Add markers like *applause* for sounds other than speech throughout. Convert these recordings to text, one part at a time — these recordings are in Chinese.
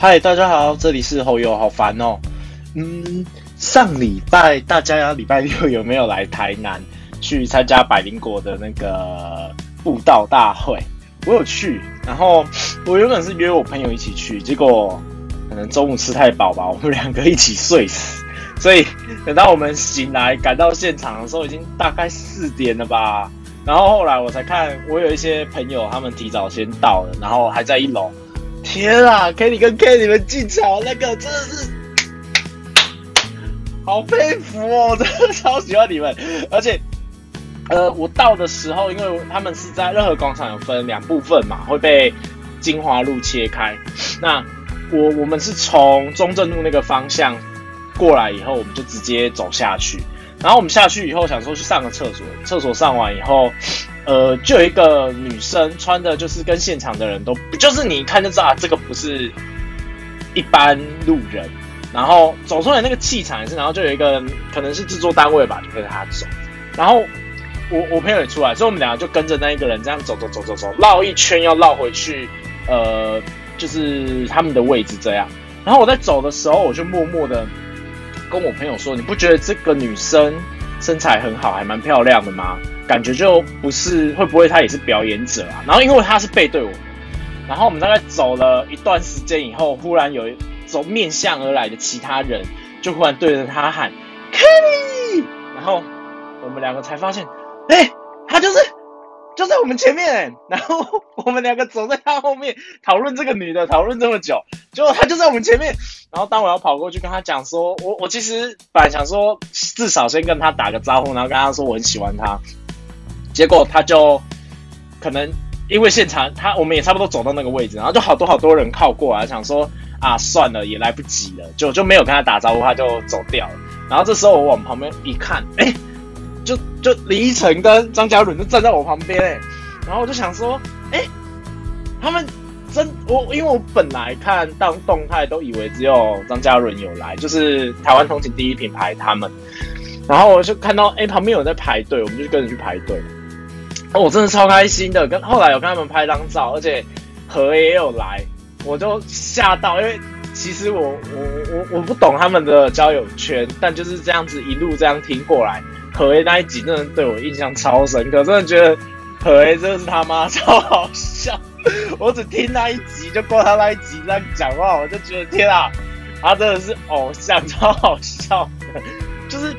嗨，大家好，这里是侯友，好烦哦。嗯，上礼拜大家礼拜六有没有来台南去参加百灵果的那个布道大会？我有去，然后我原本是约我朋友一起去，结果可能中午吃太饱吧，我们两个一起睡死。所以等到我们醒来赶到现场的时候，已经大概四点了吧。然后后来我才看，我有一些朋友他们提早先到了，然后还在一楼。天啊，Kenny 跟 K 你们进场那个真的是好佩服哦，真的超喜欢你们。而且，呃，我到的时候，因为他们是在任何广场有分两部分嘛，会被金华路切开。那我我们是从中正路那个方向过来以后，我们就直接走下去。然后我们下去以后，想说去上个厕所，厕所上完以后，呃，就有一个女生穿的，就是跟现场的人都，就是你一看就知道啊，这个不是一般路人。然后走出来那个气场也是，然后就有一个可能是制作单位吧，就跟着他走。然后我我朋友也出来，所以我们两个就跟着那一个人这样走走走走走，绕一圈要绕回去，呃，就是他们的位置这样。然后我在走的时候，我就默默的。跟我朋友说，你不觉得这个女生身材很好，还蛮漂亮的吗？感觉就不是会不会他也是表演者啊？然后因为他是背对我们，然后我们大概走了一段时间以后，忽然有走面向而来的其他人，就忽然对着他喊 Kelly，然后我们两个才发现，哎，他就是。就在我们前面，然后我们两个走在他后面讨论这个女的，讨论这么久，结果他就在我们前面。然后当我要跑过去跟他讲说，我我其实本来想说至少先跟他打个招呼，然后跟他说我很喜欢他。结果他就可能因为现场他我们也差不多走到那个位置，然后就好多好多人靠过来，想说啊算了也来不及了，就就没有跟他打招呼，他就走掉了。然后这时候我往旁边一看，哎。就就李依晨跟张嘉伦就站在我旁边哎，然后我就想说，哎，他们真我因为我本来看当动态都以为只有张嘉伦有来，就是台湾通勤第一品牌他们，然后我就看到哎旁边有人在排队，我们就跟着去排队，哦我真的超开心的，跟后来有跟他们拍张照，而且何也有来，我就吓到，因为其实我我我我不懂他们的交友圈，但就是这样子一路这样听过来。何 A 那一集真的对我印象超深刻，真的觉得何 A 真的是他妈超好笑。我只听那一集就过他那一集这样讲话，我就觉得天啊，他真的是偶像，超好笑的。就是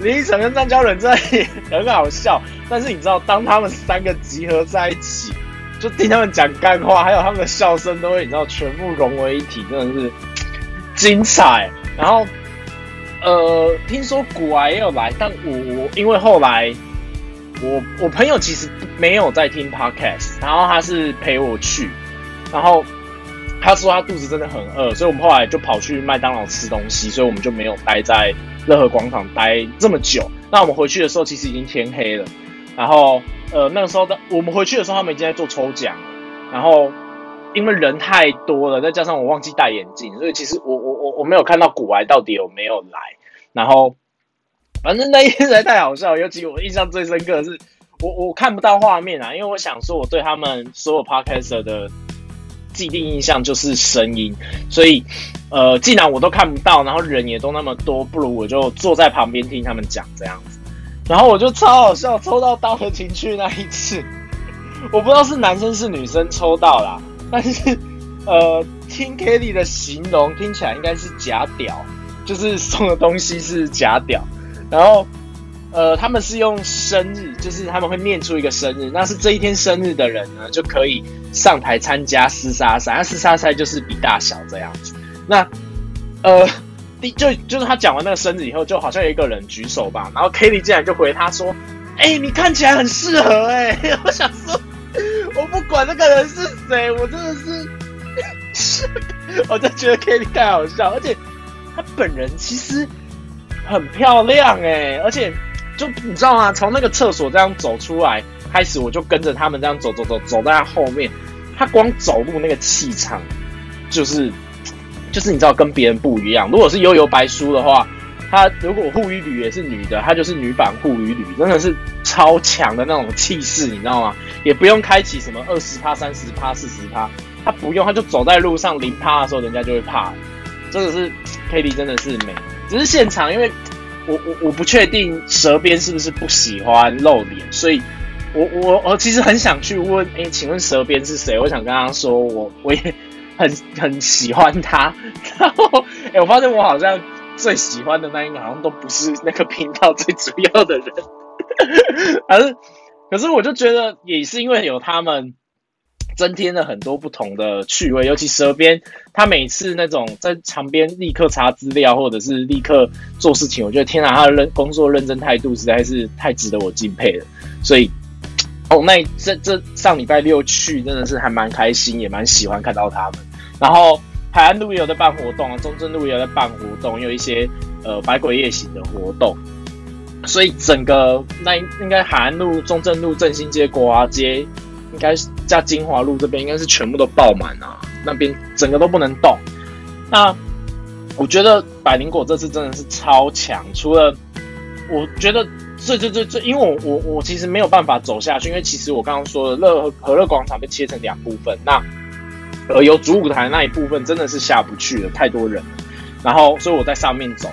李依晨跟张嘉伦在也很好笑，但是你知道，当他们三个集合在一起，就听他们讲干话，还有他们的笑声，都会你知道全部融为一体，真的是精彩。然后。呃，听说古玩也有来，但我我因为后来我我朋友其实没有在听 podcast，然后他是陪我去，然后他说他肚子真的很饿，所以我们后来就跑去麦当劳吃东西，所以我们就没有待在乐和广场待这么久。那我们回去的时候其实已经天黑了，然后呃那个时候的我们回去的时候他们已经在做抽奖，然后。因为人太多了，再加上我忘记戴眼镜，所以其实我我我我没有看到古玩到底有没有来。然后，反正那一天实在太好笑，尤其我印象最深刻的是，我我看不到画面啊，因为我想说我对他们所有 podcaster 的既定印象就是声音，所以呃，既然我都看不到，然后人也都那么多，不如我就坐在旁边听他们讲这样子。然后我就超好笑，抽到刀和情趣那一次，我不知道是男生是女生抽到啦。但是，呃，*laughs* 听 Kelly 的形容听起来应该是假屌，就是送的东西是假屌。然后，呃，他们是用生日，就是他们会念出一个生日，那是这一天生日的人呢，就可以上台参加厮杀赛。那厮杀赛就是比大小这样子。那，呃，第就就是他讲完那个生日以后，就好像有一个人举手吧，然后 Kitty 竟然就回他说：“哎，你看起来很适合哎。*laughs* ”我想说。我不管那个人是谁，我真的是，是，我就觉得 Kitty 太好笑，而且她本人其实很漂亮哎，而且就你知道吗？从那个厕所这样走出来开始，我就跟着他们这样走走走，走在他后面，他光走路那个气场，就是就是你知道跟别人不一样。如果是悠悠白书的话。他如果护鱼女也是女的，她就是女版护鱼女，真的是超强的那种气势，你知道吗？也不用开启什么二十趴、三十趴、四十趴，他不用，他就走在路上零趴的时候，人家就会怕。真的是 k d 真的是美，只是现场，因为我我我不确定蛇鞭是不是不喜欢露脸，所以我我我其实很想去问，哎，请问蛇鞭是谁？我想跟他说，我我也很很喜欢他。然后，哎，我发现我好像最喜欢的那一个，好像都不是那个频道最主要的人，*laughs* 而是，可是我就觉得也是因为有他们。增添了很多不同的趣味，尤其蛇边，他每次那种在场边立刻查资料或者是立刻做事情，我觉得天啊，他的认工作认真态度实在是太值得我敬佩了。所以，哦，那这这上礼拜六去真的是还蛮开心，也蛮喜欢看到他们。然后海岸路也有在办活动啊，中正路也有在办活动，有一些呃百鬼夜行的活动。所以整个那应该海岸路、中正路、振兴街、国华街。应该是在金华路这边，应该是全部都爆满啊，那边整个都不能动。那我觉得百灵果这次真的是超强，除了我觉得最最最最，因为我我我其实没有办法走下去，因为其实我刚刚说的乐和乐广场被切成两部分，那呃有主舞台那一部分真的是下不去了，太多人，然后所以我在上面走。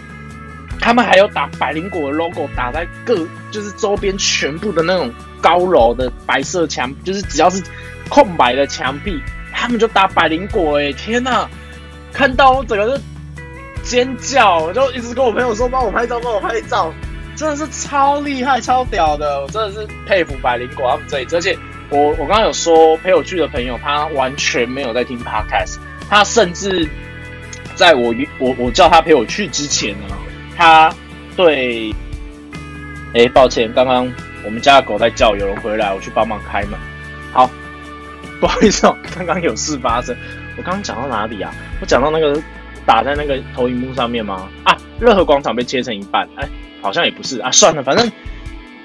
他们还有打百灵果的 logo，打在各就是周边全部的那种高楼的白色墙，就是只要是空白的墙壁，他们就打百灵果。哎，天哪！看到我整个是尖叫，我就一直跟我朋友说：“帮我拍照，帮我拍照。”真的是超厉害、超屌的，我真的是佩服百灵果他们这里。而且我我刚刚有说陪我去的朋友，他完全没有在听 podcast，他甚至在我我我叫他陪我去之前呢。他对，哎，抱歉，刚刚我们家的狗在叫，有人回来，我去帮忙开门。好，*laughs* 不好意思哦，刚刚有事发生。我刚刚讲到哪里啊？我讲到那个打在那个投影幕上面吗？啊，热河广场被切成一半，哎，好像也不是啊，算了，反正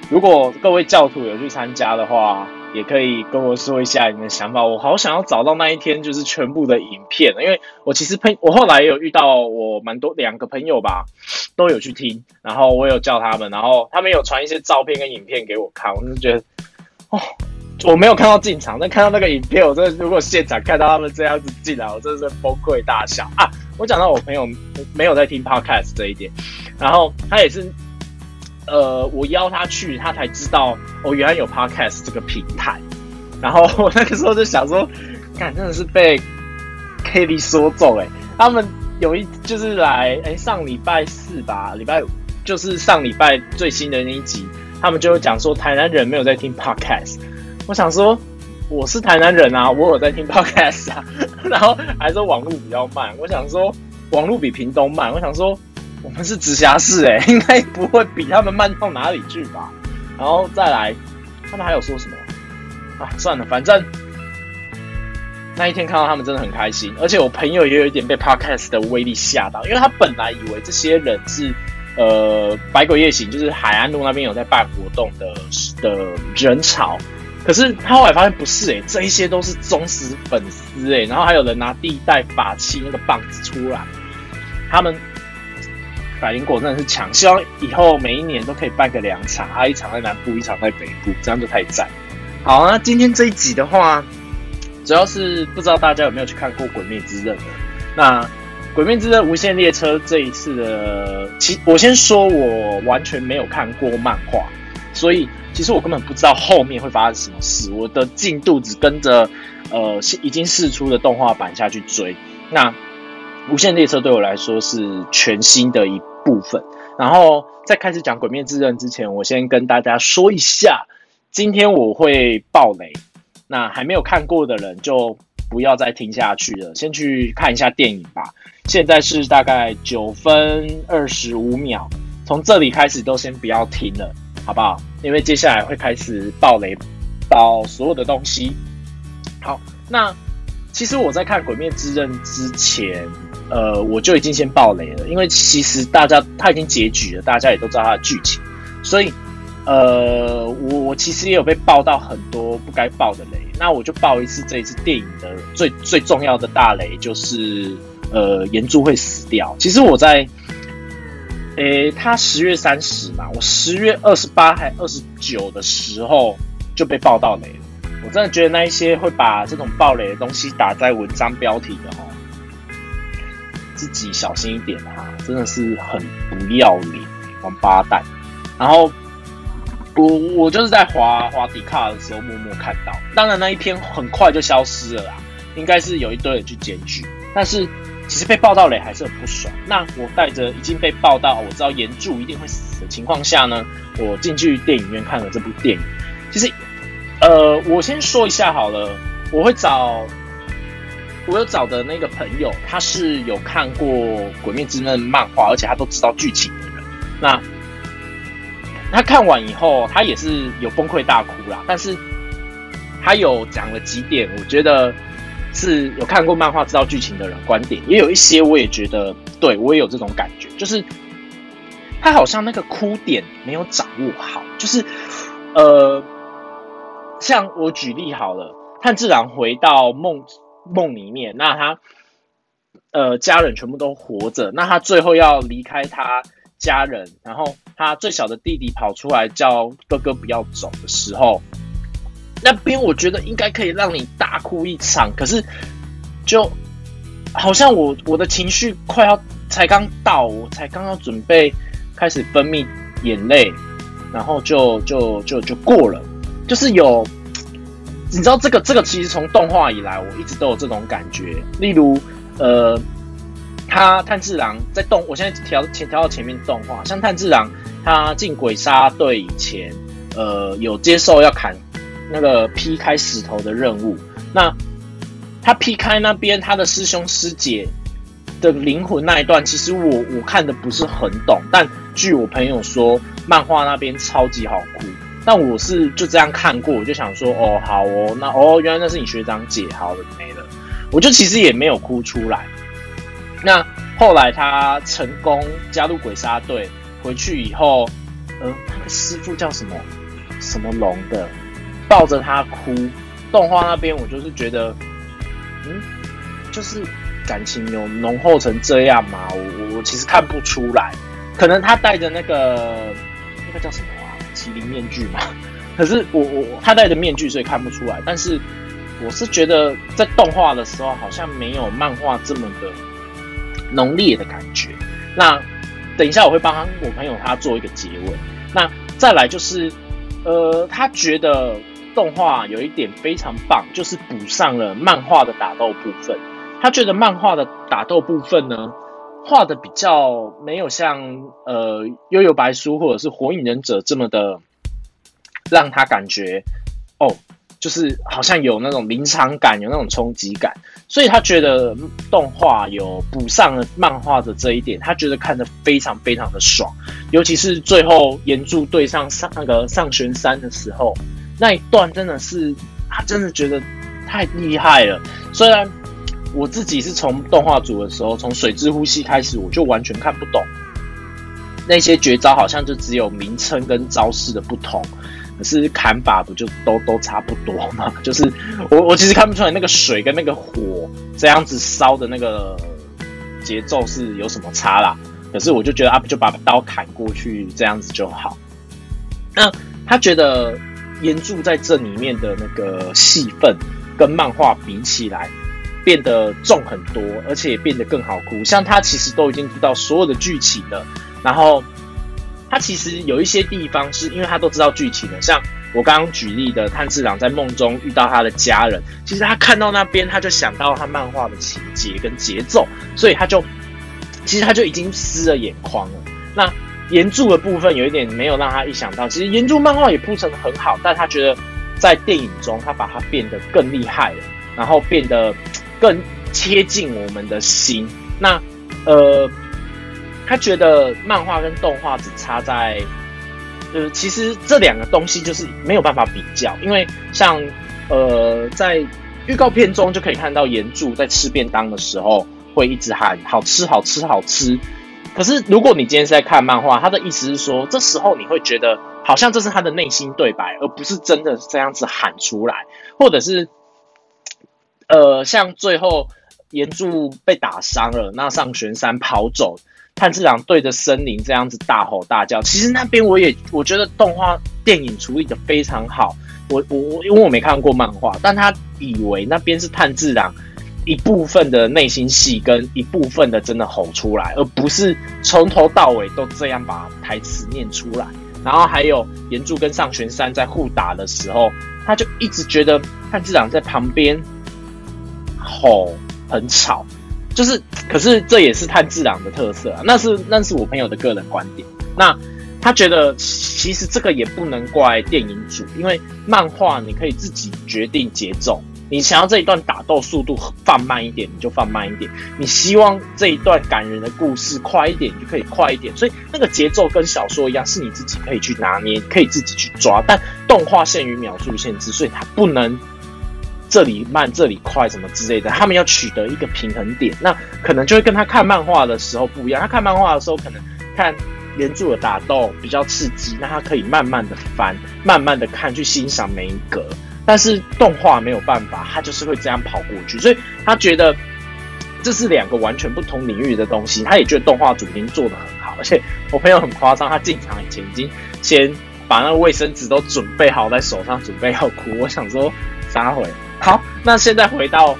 如果各位教徒有去参加的话。也可以跟我说一下你的想法，我好想要找到那一天就是全部的影片，因为我其实朋我后来有遇到我蛮多两个朋友吧，都有去听，然后我有叫他们，然后他们有传一些照片跟影片给我看，我就觉得哦，我没有看到进场，但看到那个影片，我真的如果现场看到他们这样子进来，我真的是崩溃大笑啊！我讲到我朋友没有在听 podcast 这一点，然后他也是。呃，我邀他去，他才知道哦，原来有 podcast 这个平台。然后我那个时候就想说，看真的是被 Kelly 说中哎。他们有一就是来哎上礼拜四吧，礼拜五就是上礼拜最新的那一集，他们就讲说台南人没有在听 podcast。我想说我是台南人啊，我有在听 *laughs* podcast 啊。然后还说网络比较慢，我想说网络比屏东慢，我想说。我们是直辖市哎，*laughs* 应该不会比他们慢到哪里去吧？然后再来，他们还有说什么啊？算了，反正那一天看到他们真的很开心，而且我朋友也有一点被 Podcast 的威力吓到，因为他本来以为这些人是呃百鬼夜行，就是海岸路那边有在办活动的的人潮，可是他后来发现不是哎，这一些都是忠实粉丝哎，然后还有人拿第一代法器那个棒子出来，他们。百灵果真的是强，希望以后每一年都可以办个两场，啊，一场在南部，一场在北部，这样就太赞。好，那今天这一集的话，主要是不知道大家有没有去看过《鬼灭之刃》的。那《鬼灭之刃：无限列车》这一次的，其我先说，我完全没有看过漫画，所以其实我根本不知道后面会发生什么事。我的进度只跟着呃已经试出的动画版下去追。那无限列车对我来说是全新的一部分。然后在开始讲《鬼灭之刃》之前，我先跟大家说一下，今天我会爆雷。那还没有看过的人就不要再听下去了，先去看一下电影吧。现在是大概九分二十五秒，从这里开始都先不要听了，好不好？因为接下来会开始爆雷，爆所有的东西。好，那其实我在看《鬼灭之刃》之前。呃，我就已经先爆雷了，因为其实大家他已经结局了，大家也都知道他的剧情，所以呃，我我其实也有被爆到很多不该爆的雷，那我就爆一次这一次电影的最最重要的大雷，就是呃，岩柱会死掉。其实我在，诶，他十月三十嘛，我十月二十八还二十九的时候就被爆到雷了，我真的觉得那一些会把这种暴雷的东西打在文章标题的哦，自己小心一点哈，真的是很不要脸，王八蛋。然后我我就是在滑滑迪卡的时候默默看到，当然那一篇很快就消失了啦，应该是有一堆人去检举，但是其实被报道雷还是很不爽。那我带着已经被报道，我知道岩柱一定会死的情况下呢，我进去电影院看了这部电影，其实。呃，我先说一下好了，我会找我有找的那个朋友，他是有看过《鬼灭之刃》漫画，而且他都知道剧情的人。那他看完以后，他也是有崩溃大哭啦。但是他有讲了几点，我觉得是有看过漫画、知道剧情的人观点，也有一些我也觉得对我也有这种感觉，就是他好像那个哭点没有掌握好，就是呃。像我举例好了，炭治郎回到梦梦里面，那他呃家人全部都活着，那他最后要离开他家人，然后他最小的弟弟跑出来叫哥哥不要走的时候，那边我觉得应该可以让你大哭一场，可是就好像我我的情绪快要才刚到，我才刚要准备开始分泌眼泪，然后就就就就过了。就是有，你知道这个这个其实从动画以来，我一直都有这种感觉。例如，呃，他炭治郎在动，我现在调前调到前面动画，像炭治郎他进鬼杀队以前，呃，有接受要砍那个劈开石头的任务。那他劈开那边他的师兄师姐的灵魂那一段，其实我我看的不是很懂，但据我朋友说，漫画那边超级好哭。但我是就这样看过，我就想说，哦，好哦，那哦，原来那是你学长姐，好的没了，我就其实也没有哭出来。那后来他成功加入鬼杀队，回去以后，嗯，他的师傅叫什么什么龙的，抱着他哭。动画那边我就是觉得，嗯，就是感情有浓厚成这样吗？我我其实看不出来，可能他带着那个那个叫什么？麒麟面具嘛，可是我我他戴着面具，所以看不出来。但是我是觉得在动画的时候，好像没有漫画这么的浓烈的感觉。那等一下我会帮我朋友他做一个结尾。那再来就是，呃，他觉得动画有一点非常棒，就是补上了漫画的打斗部分。他觉得漫画的打斗部分呢。画的比较没有像呃《悠悠白书》或者是《火影忍者》这么的让他感觉哦，就是好像有那种临场感，有那种冲击感，所以他觉得动画有补上了漫画的这一点，他觉得看得非常非常的爽，尤其是最后岩柱对上上那个上玄山的时候，那一段真的是他真的觉得太厉害了，虽然。我自己是从动画组的时候，从水之呼吸开始，我就完全看不懂那些绝招，好像就只有名称跟招式的不同，可是砍法不就都都差不多吗？*laughs* 就是我我其实看不出来那个水跟那个火这样子烧的那个节奏是有什么差啦。可是我就觉得啊，就把刀砍过去这样子就好。那他觉得岩柱在这里面的那个戏份跟漫画比起来。变得重很多，而且也变得更好哭。像他其实都已经知道所有的剧情了，然后他其实有一些地方是因为他都知道剧情了。像我刚刚举例的，炭治郎在梦中遇到他的家人，其实他看到那边他就想到他漫画的情节跟节奏，所以他就其实他就已经湿了眼眶了。那原著的部分有一点没有让他意想到，其实原著漫画也铺陈的很好，但他觉得在电影中他把它变得更厉害了，然后变得。更贴近我们的心。那，呃，他觉得漫画跟动画只差在，呃，其实这两个东西就是没有办法比较，因为像，呃，在预告片中就可以看到岩柱在吃便当的时候会一直喊“好吃，好吃，好吃”。可是如果你今天是在看漫画，他的意思是说，这时候你会觉得好像这是他的内心对白，而不是真的这样子喊出来，或者是。呃，像最后岩柱被打伤了，那上玄山跑走，炭治郎对着森林这样子大吼大叫。其实那边我也我觉得动画电影处理的非常好，我我我因为我没看过漫画，但他以为那边是炭治郎一部分的内心戏跟一部分的真的吼出来，而不是从头到尾都这样把台词念出来。然后还有岩柱跟上玄山在互打的时候，他就一直觉得炭治郎在旁边吼很吵，就是可是这也是炭治郎的特色啊，那是那是我朋友的个人观点。那他觉得其实这个也不能怪电影组，因为漫画你可以自己决定节奏。你想要这一段打斗速度放慢一点，你就放慢一点；你希望这一段感人的故事快一点，你就可以快一点。所以那个节奏跟小说一样，是你自己可以去拿捏，可以自己去抓。但动画限于秒数限制，所以它不能这里慢这里快什么之类的。他们要取得一个平衡点，那可能就会跟他看漫画的时候不一样。他看漫画的时候，可能看原著的打斗比较刺激，那他可以慢慢的翻，慢慢的看，去欣赏每一格。但是动画没有办法，他就是会这样跑过去，所以他觉得这是两个完全不同领域的东西。他也觉得动画组已经做的很好，而且我朋友很夸张，他进场以前已经先把那个卫生纸都准备好在手上，准备要哭。我想说啥回？好，那现在回到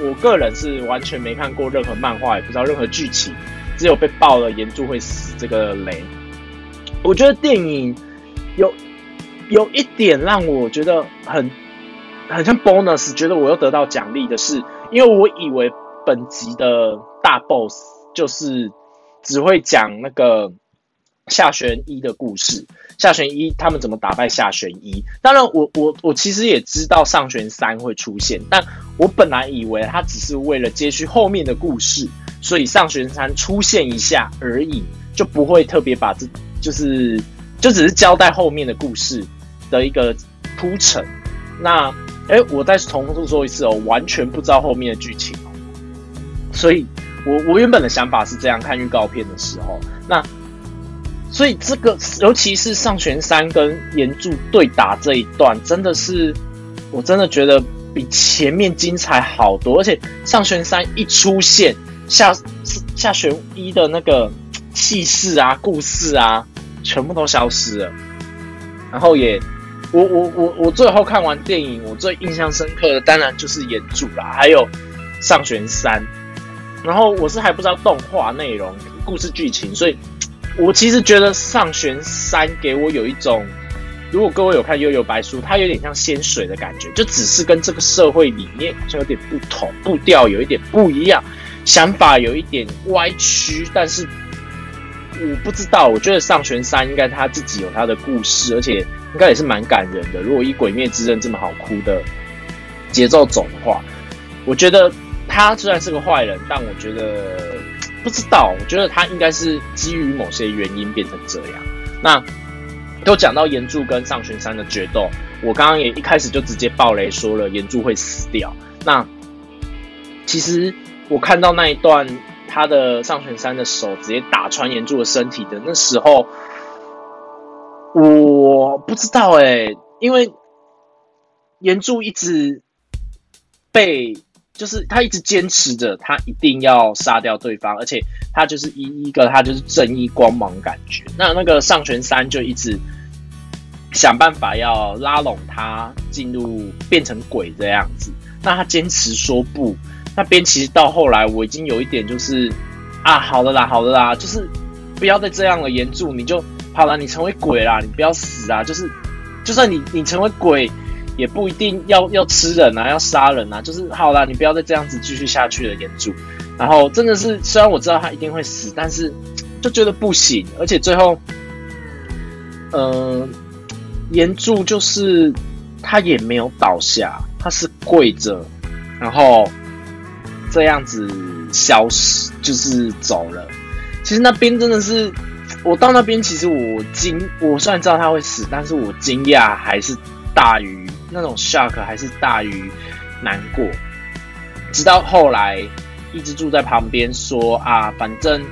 我个人是完全没看过任何漫画，也不知道任何剧情，只有被爆了岩柱会死这个雷。我觉得电影有有一点让我觉得很。很像 bonus，觉得我又得到奖励的是，因为我以为本集的大 boss 就是只会讲那个下玄一的故事，下玄一他们怎么打败下玄一。当然，我我我其实也知道上玄三会出现，但我本来以为他只是为了接续后面的故事，所以上玄三出现一下而已，就不会特别把这就是就只是交代后面的故事的一个铺陈。那哎，我再重复说一次哦，完全不知道后面的剧情哦。所以，我我原本的想法是这样看预告片的时候，那所以这个尤其是上玄三跟岩柱对打这一段，真的是我真的觉得比前面精彩好多。而且上玄三一出现，下下玄一的那个气势啊、故事啊，全部都消失了，然后也。我我我我最后看完电影，我最印象深刻的当然就是原著啦，还有上玄三。然后我是还不知道动画内容、故事剧情，所以我其实觉得上玄三给我有一种，如果各位有看《悠悠白书》，它有点像仙水的感觉，就只是跟这个社会理念好像有点不同，步调有一点不一样，想法有一点歪曲，但是我不知道，我觉得上玄三应该他自己有他的故事，而且。应该也是蛮感人的。如果以《鬼灭之刃》这么好哭的节奏走的话，我觉得他虽然是个坏人，但我觉得不知道，我觉得他应该是基于某些原因变成这样。那都讲到岩柱跟上玄山的决斗，我刚刚也一开始就直接爆雷说了岩柱会死掉。那其实我看到那一段，他的上玄山的手直接打穿岩柱的身体的那时候。我不知道哎，因为岩柱一直被，就是他一直坚持着，他一定要杀掉对方，而且他就是一一个他就是正义光芒感觉。那那个上泉三就一直想办法要拉拢他进入变成鬼这样子，那他坚持说不。那边其实到后来我已经有一点就是啊，好的啦，好的啦，就是不要再这样了，岩柱你就。好了，你成为鬼啦，你不要死啊！就是，就算你你成为鬼，也不一定要要吃人啊，要杀人啊。就是好了，你不要再这样子继续下去了，岩柱。然后真的是，虽然我知道他一定会死，但是就觉得不行。而且最后，嗯，岩柱就是他也没有倒下，他是跪着，然后这样子消失，就是走了。其实那边真的是。我到那边，其实我惊，我虽然知道他会死，但是我惊讶还是大于那种 shock，还是大于难过。直到后来，一直住在旁边说啊，反正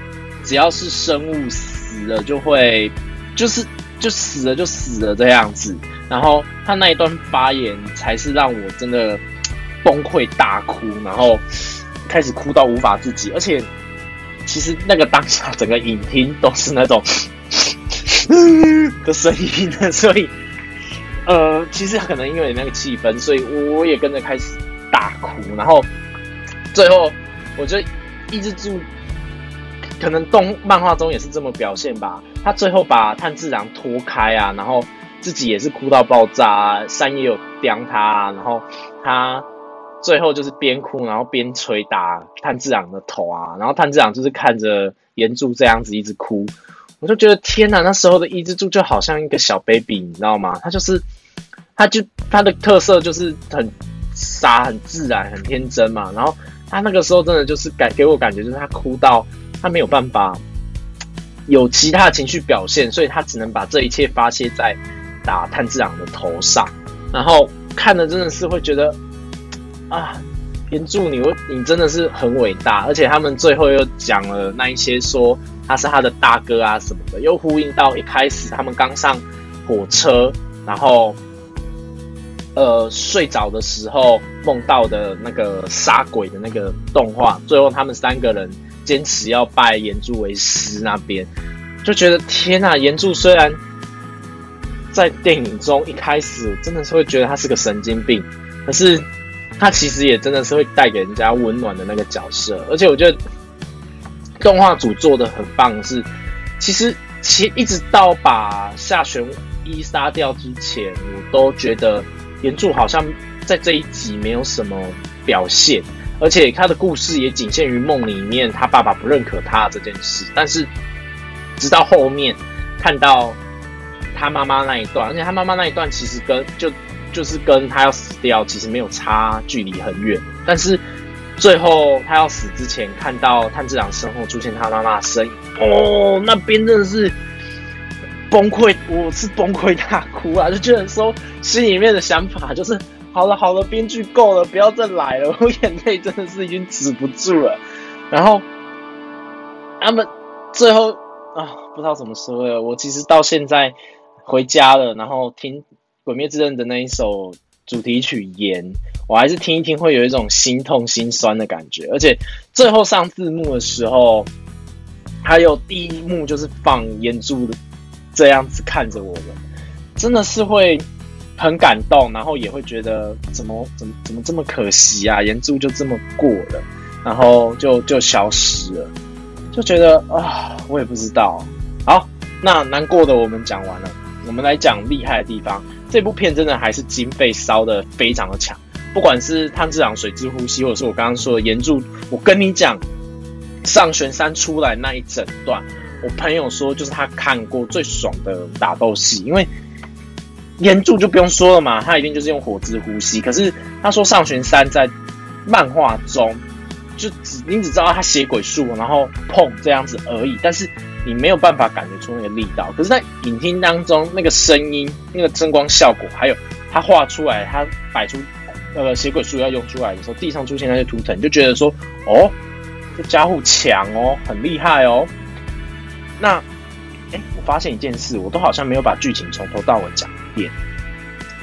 只要是生物死了就会，就是就死了就死了这样子。然后他那一段发言才是让我真的崩溃大哭，然后开始哭到无法自己，而且。其实那个当下，整个影厅都是那种 *laughs* 的声音的，所以呃，其实可能因为那个气氛，所以我也跟着开始大哭。然后最后，我觉得抑制住，可能动漫画中也是这么表现吧。他最后把炭治郎拖开啊，然后自己也是哭到爆炸，啊山也有刁他，啊然后他最后就是边哭然后边捶打炭治郎的头啊，然后炭治郎就是看着岩柱这样子一直哭。我就觉得天哪，那时候的伊之助就好像一个小 baby，你知道吗？他就是，他就他的特色就是很傻、很自然、很天真嘛。然后他那个时候真的就是感给我感觉就是他哭到他没有办法有其他的情绪表现，所以他只能把这一切发泄在打炭治郎的头上。然后看的真的是会觉得啊，原著你你真的是很伟大，而且他们最后又讲了那一些说。他是他的大哥啊什么的，又呼应到一开始他们刚上火车，然后呃睡着的时候梦到的那个杀鬼的那个动画，最后他们三个人坚持要拜岩柱为师那边，就觉得天呐，岩柱虽然在电影中一开始真的是会觉得他是个神经病，可是他其实也真的是会带给人家温暖的那个角色，而且我觉得。动画组做的很棒，是其实其一直到把夏玄一杀掉之前，我都觉得原著好像在这一集没有什么表现，而且他的故事也仅限于梦里面他爸爸不认可他这件事。但是直到后面看到他妈妈那一段，而且他妈妈那一段其实跟就就是跟他要死掉其实没有差距离很远，但是。最后，他要死之前，看到炭治郎身后出现他妈妈的身影，哦，那边真的是崩溃，我是崩溃大哭啊！就觉得说，心里面的想法就是，好了好了，编剧够了，不要再来了，我眼泪真的是已经止不住了。然后他们最后啊，不知道怎么说了，我其实到现在回家了，然后听《鬼灭之刃》的那一首。主题曲《盐》，我还是听一听，会有一种心痛心酸的感觉。而且最后上字幕的时候，还有第一幕就是放岩柱的这样子看着我们，真的是会很感动，然后也会觉得怎么怎么怎么这么可惜啊！岩柱就这么过了，然后就就消失了，就觉得啊，我也不知道。好，那难过的我们讲完了，我们来讲厉害的地方。这部片真的还是经费烧的非常的强，不管是炭治郎水之呼吸，或者是我刚刚说的岩柱，我跟你讲，上玄山出来那一整段，我朋友说就是他看过最爽的打斗戏，因为岩柱就不用说了嘛，他一定就是用火之呼吸。可是他说上玄山在漫画中就只你只知道他血鬼术，然后碰这样子而已，但是。你没有办法感觉出那个力道，可是，在影厅当中，那个声音、那个灯光效果，还有他画出来，他摆出那个血鬼术要用出来的时候，地上出现那些图腾，你就觉得说，哦，这家伙强哦，很厉害哦。那，哎，我发现一件事，我都好像没有把剧情从头到尾讲一遍。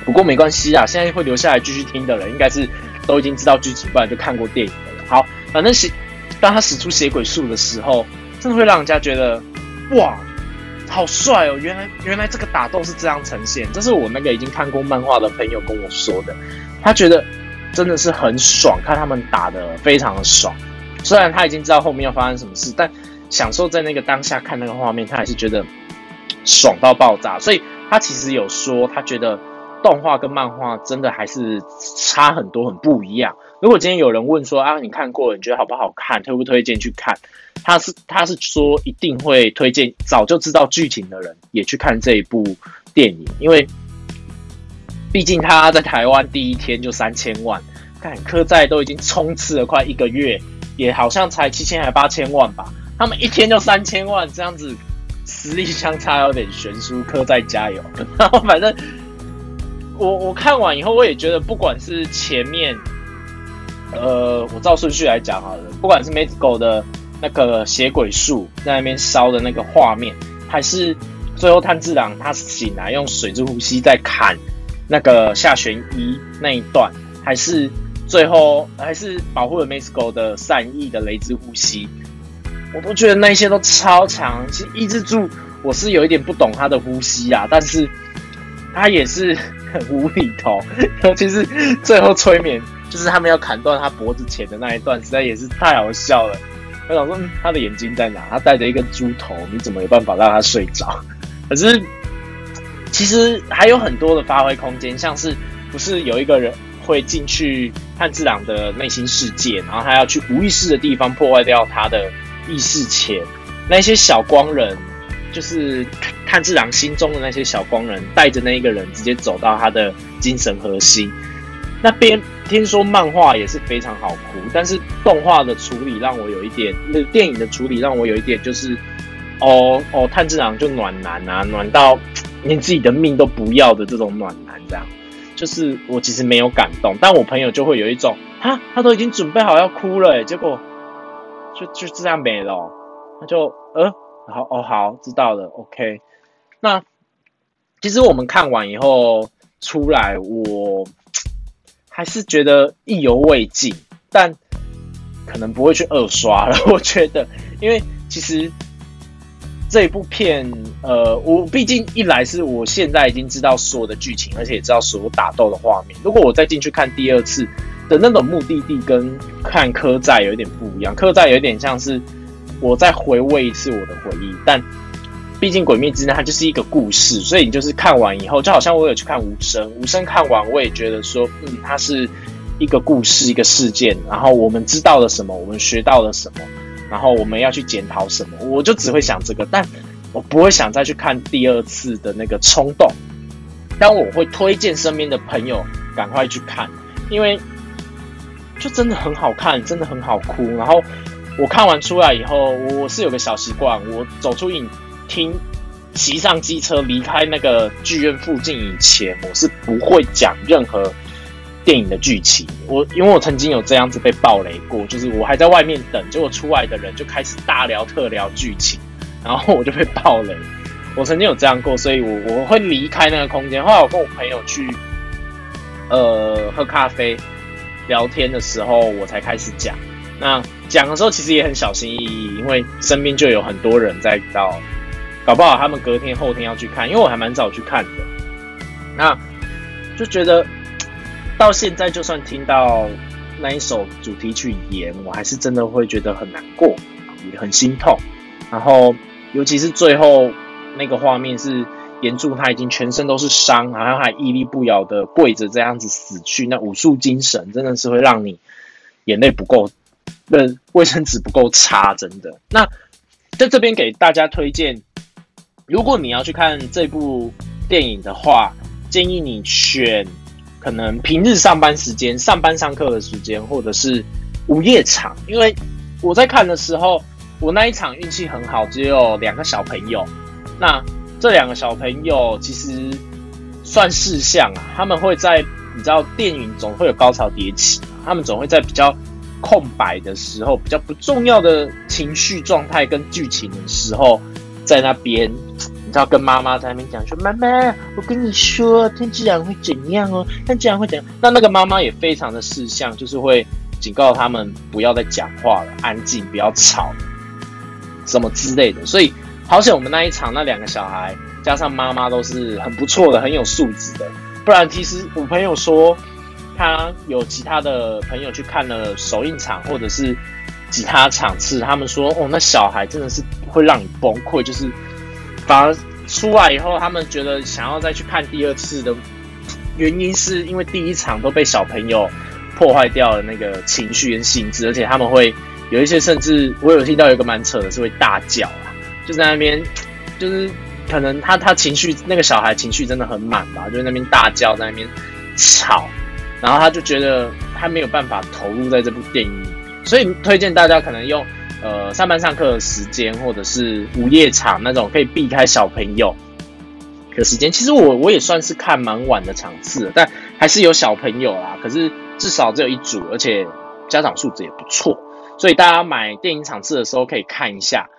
不过没关系啊，现在会留下来继续听的人，应该是都已经知道剧情，不然就看过电影的了。好，反正是当他使出血鬼术的时候，真的会让人家觉得。哇，好帅哦！原来原来这个打斗是这样呈现，这是我那个已经看过漫画的朋友跟我说的。他觉得真的是很爽，看他们打的非常的爽。虽然他已经知道后面要发生什么事，但享受在那个当下看那个画面，他还是觉得爽到爆炸。所以他其实有说，他觉得动画跟漫画真的还是差很多，很不一样。如果今天有人问说啊，你看过了，你觉得好不好看，推不推荐去看？他是他是说一定会推荐早就知道剧情的人也去看这一部电影，因为毕竟他在台湾第一天就三千万，看科在都已经冲刺了快一个月，也好像才七千还八千万吧，他们一天就三千万，这样子实力相差有点悬殊，科在加油。*laughs* 然后反正我我看完以后，我也觉得不管是前面。呃，我照顺序来讲好了。不管是梅子狗的那个血鬼术在那边烧的那个画面，还是最后炭治郎他醒来用水之呼吸在砍那个下旋一那一段，还是最后还是保护了梅子狗的善意的雷之呼吸，我都觉得那些都超强。其实抑制住我是有一点不懂他的呼吸啊，但是他也是很无厘头，尤其是最后催眠，就是他们要砍断他脖子前的那一段，实在也是太好笑了。我想说，他的眼睛在哪？他戴着一根猪头，你怎么有办法让他睡着？*laughs* 可是，其实还有很多的发挥空间，像是不是有一个人会进去炭治郎的内心世界，然后他要去无意识的地方破坏掉他的意识前，那些小光人，就是炭治郎心中的那些小光人，带着那一个人直接走到他的精神核心那边。听说漫画也是非常好哭，但是动画的处理让我有一点，那电影的处理让我有一点就是，哦哦，炭治郎就暖男啊，暖到 *tsk* 连自己的命都不要的这种暖男，这样，就是我其实没有感动，但我朋友就会有一种，他，他都已经准备好要哭了，结果就就这样没了，他就呃，好哦好，知道了，OK，那其实我们看完以后出来，我。还是觉得意犹未尽，但可能不会去二刷了。*laughs* 我觉得，因为其实这一部片，呃，我毕竟一来是我现在已经知道所有的剧情，而且也知道所有打斗的画面。如果我再进去看第二次的那种目的地，跟看科债有点不一样。科债有点像是我再回味一次我的回忆，但。毕竟《鬼灭之刃》它就是一个故事，所以你就是看完以后，就好像我有去看《无声》，《无声》看完我也觉得说，嗯，它是一个故事，一个事件，然后我们知道了什么，我们学到了什么，然后我们要去检讨什么，我就只会想这个，但我不会想再去看第二次的那个冲动。但我会推荐身边的朋友赶快去看，因为就真的很好看，真的很好哭。然后我看完出来以后，我是有个小习惯，我走出影。听，骑上机车离开那个剧院附近以前，我是不会讲任何电影的剧情。我因为我曾经有这样子被暴雷过，就是我还在外面等，结果出来的人就开始大聊特聊剧情，然后我就被暴雷。我曾经有这样过，所以我我会离开那个空间。后来我跟我朋友去，呃，喝咖啡聊天的时候，我才开始讲。那讲的时候其实也很小心翼翼，因为身边就有很多人在到。搞不好他们隔天后天要去看，因为我还蛮早去看的。那就觉得到现在，就算听到那一首主题曲《盐》，我还是真的会觉得很难过，也很心痛。然后，尤其是最后那个画面，是严柱他已经全身都是伤，然后还屹立不摇的跪着这样子死去，那武术精神真的是会让你眼泪不够，那卫生纸不够擦，真的。那在这边给大家推荐。如果你要去看这部电影的话，建议你选可能平日上班时间、上班上课的时间，或者是午夜场。因为我在看的时候，我那一场运气很好，只有两个小朋友。那这两个小朋友其实算事项啊，他们会在你知道电影总会有高潮迭起，他们总会在比较空白的时候、比较不重要的情绪状态跟剧情的时候。在那边，你知道跟妈妈在那边讲说：“妈妈，我跟你说，天之然会怎样哦？天之然会怎样？”那那个妈妈也非常的识相，就是会警告他们不要再讲话了，安静，不要吵，什么之类的。所以，好险我们那一场那两个小孩加上妈妈都是很不错的，很有素质的。不然，其实我朋友说他有其他的朋友去看了首映场，或者是。其他场次，他们说哦，那小孩真的是会让你崩溃，就是反而出来以后，他们觉得想要再去看第二次的原因，是因为第一场都被小朋友破坏掉了那个情绪跟兴致，而且他们会有一些甚至我有听到有一个蛮扯的，是会大叫啊，就在那边就是可能他他情绪那个小孩情绪真的很满吧，就在那边大叫在那边吵，然后他就觉得他没有办法投入在这部电影里。所以推荐大家可能用呃上班上课的时间，或者是午夜场那种可以避开小朋友的时间。其实我我也算是看蛮晚的场次，但还是有小朋友啦。可是至少只有一组，而且家长素质也不错。所以大家买电影场次的时候可以看一下，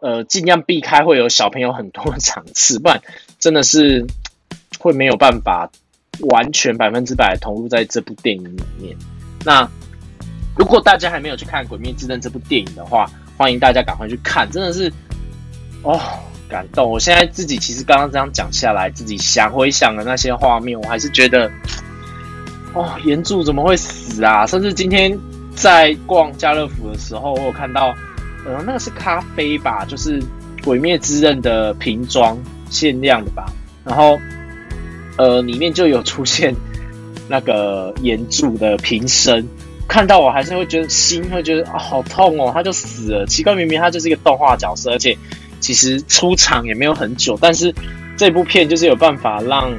呃，尽量避开会有小朋友很多场次，不然真的是会没有办法完全百分之百投入在这部电影里面。那。如果大家还没有去看《鬼灭之刃》这部电影的话，欢迎大家赶快去看，真的是哦，感动。我现在自己其实刚刚这样讲下来，自己想回想的那些画面，我还是觉得，哦，岩柱怎么会死啊？甚至今天在逛家乐福的时候，我有看到，呃，那个是咖啡吧，就是《鬼灭之刃》的瓶装限量的吧，然后，呃，里面就有出现那个岩柱的瓶身。看到我还是会觉得心会觉得啊好痛哦，他就死了。奇怪，明明他就是一个动画角色，而且其实出场也没有很久，但是这部片就是有办法让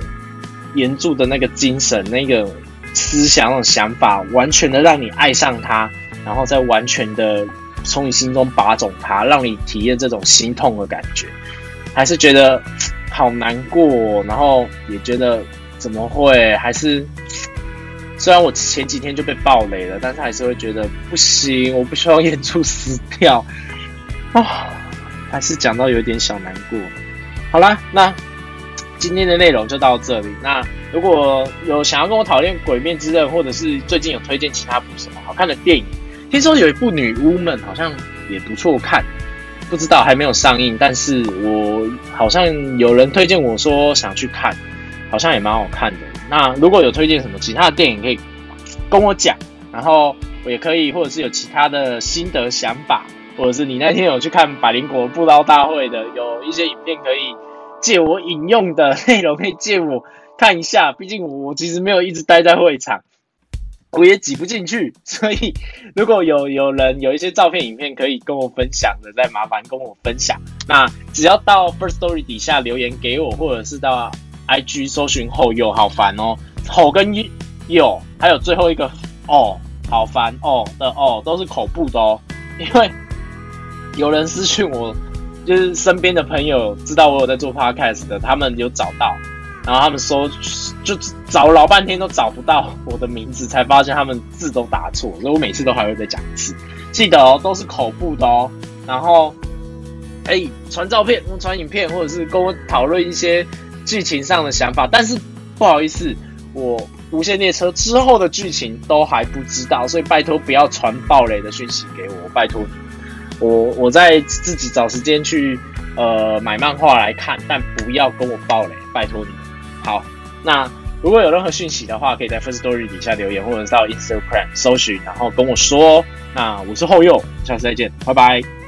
原著的那个精神、那个思想、那种想法，完全的让你爱上他，然后再完全的从你心中拔走他，让你体验这种心痛的感觉，还是觉得好难过，然后也觉得怎么会还是。虽然我前几天就被暴雷了，但是还是会觉得不行，我不希望演出死掉啊！*laughs* 还是讲到有点小难过。好啦，那今天的内容就到这里。那如果有想要跟我讨论《鬼面之刃》，或者是最近有推荐其他部什么好看的电影，听说有一部《女巫们》好像也不错看，不知道还没有上映，但是我好像有人推荐我说想去看，好像也蛮好看的。那如果有推荐什么其他的电影，可以跟我讲，然后我也可以，或者是有其他的心得想法，或者是你那天有去看百灵果布道大会的，有一些影片可以借我引用的内容，可以借我看一下。毕竟我其实没有一直待在会场，*laughs* 我也挤不进去，所以如果有有人有一些照片、影片可以跟我分享的，再麻烦跟我分享。那只要到 First Story 底下留言给我，或者是到。I G 搜寻后又好烦哦，吼跟又还有最后一个哦，好烦哦的哦，都是口部的哦，因为有人私讯我，就是身边的朋友知道我有在做 podcast 的，他们有找到，然后他们说就找老半天都找不到我的名字，才发现他们字都打错，所以我每次都还会再讲一次，记得哦，都是口部的哦，然后哎传照片、传影片，或者是跟我讨论一些。剧情上的想法，但是不好意思，我无限列车之后的剧情都还不知道，所以拜托不要传暴雷的讯息给我，拜托你。我我在自己找时间去呃买漫画来看，但不要跟我暴雷，拜托你。好，那如果有任何讯息的话，可以在 First Story 底下留言，或者是到 Instagram 搜寻，然后跟我说。那我是后右，下次再见，拜拜。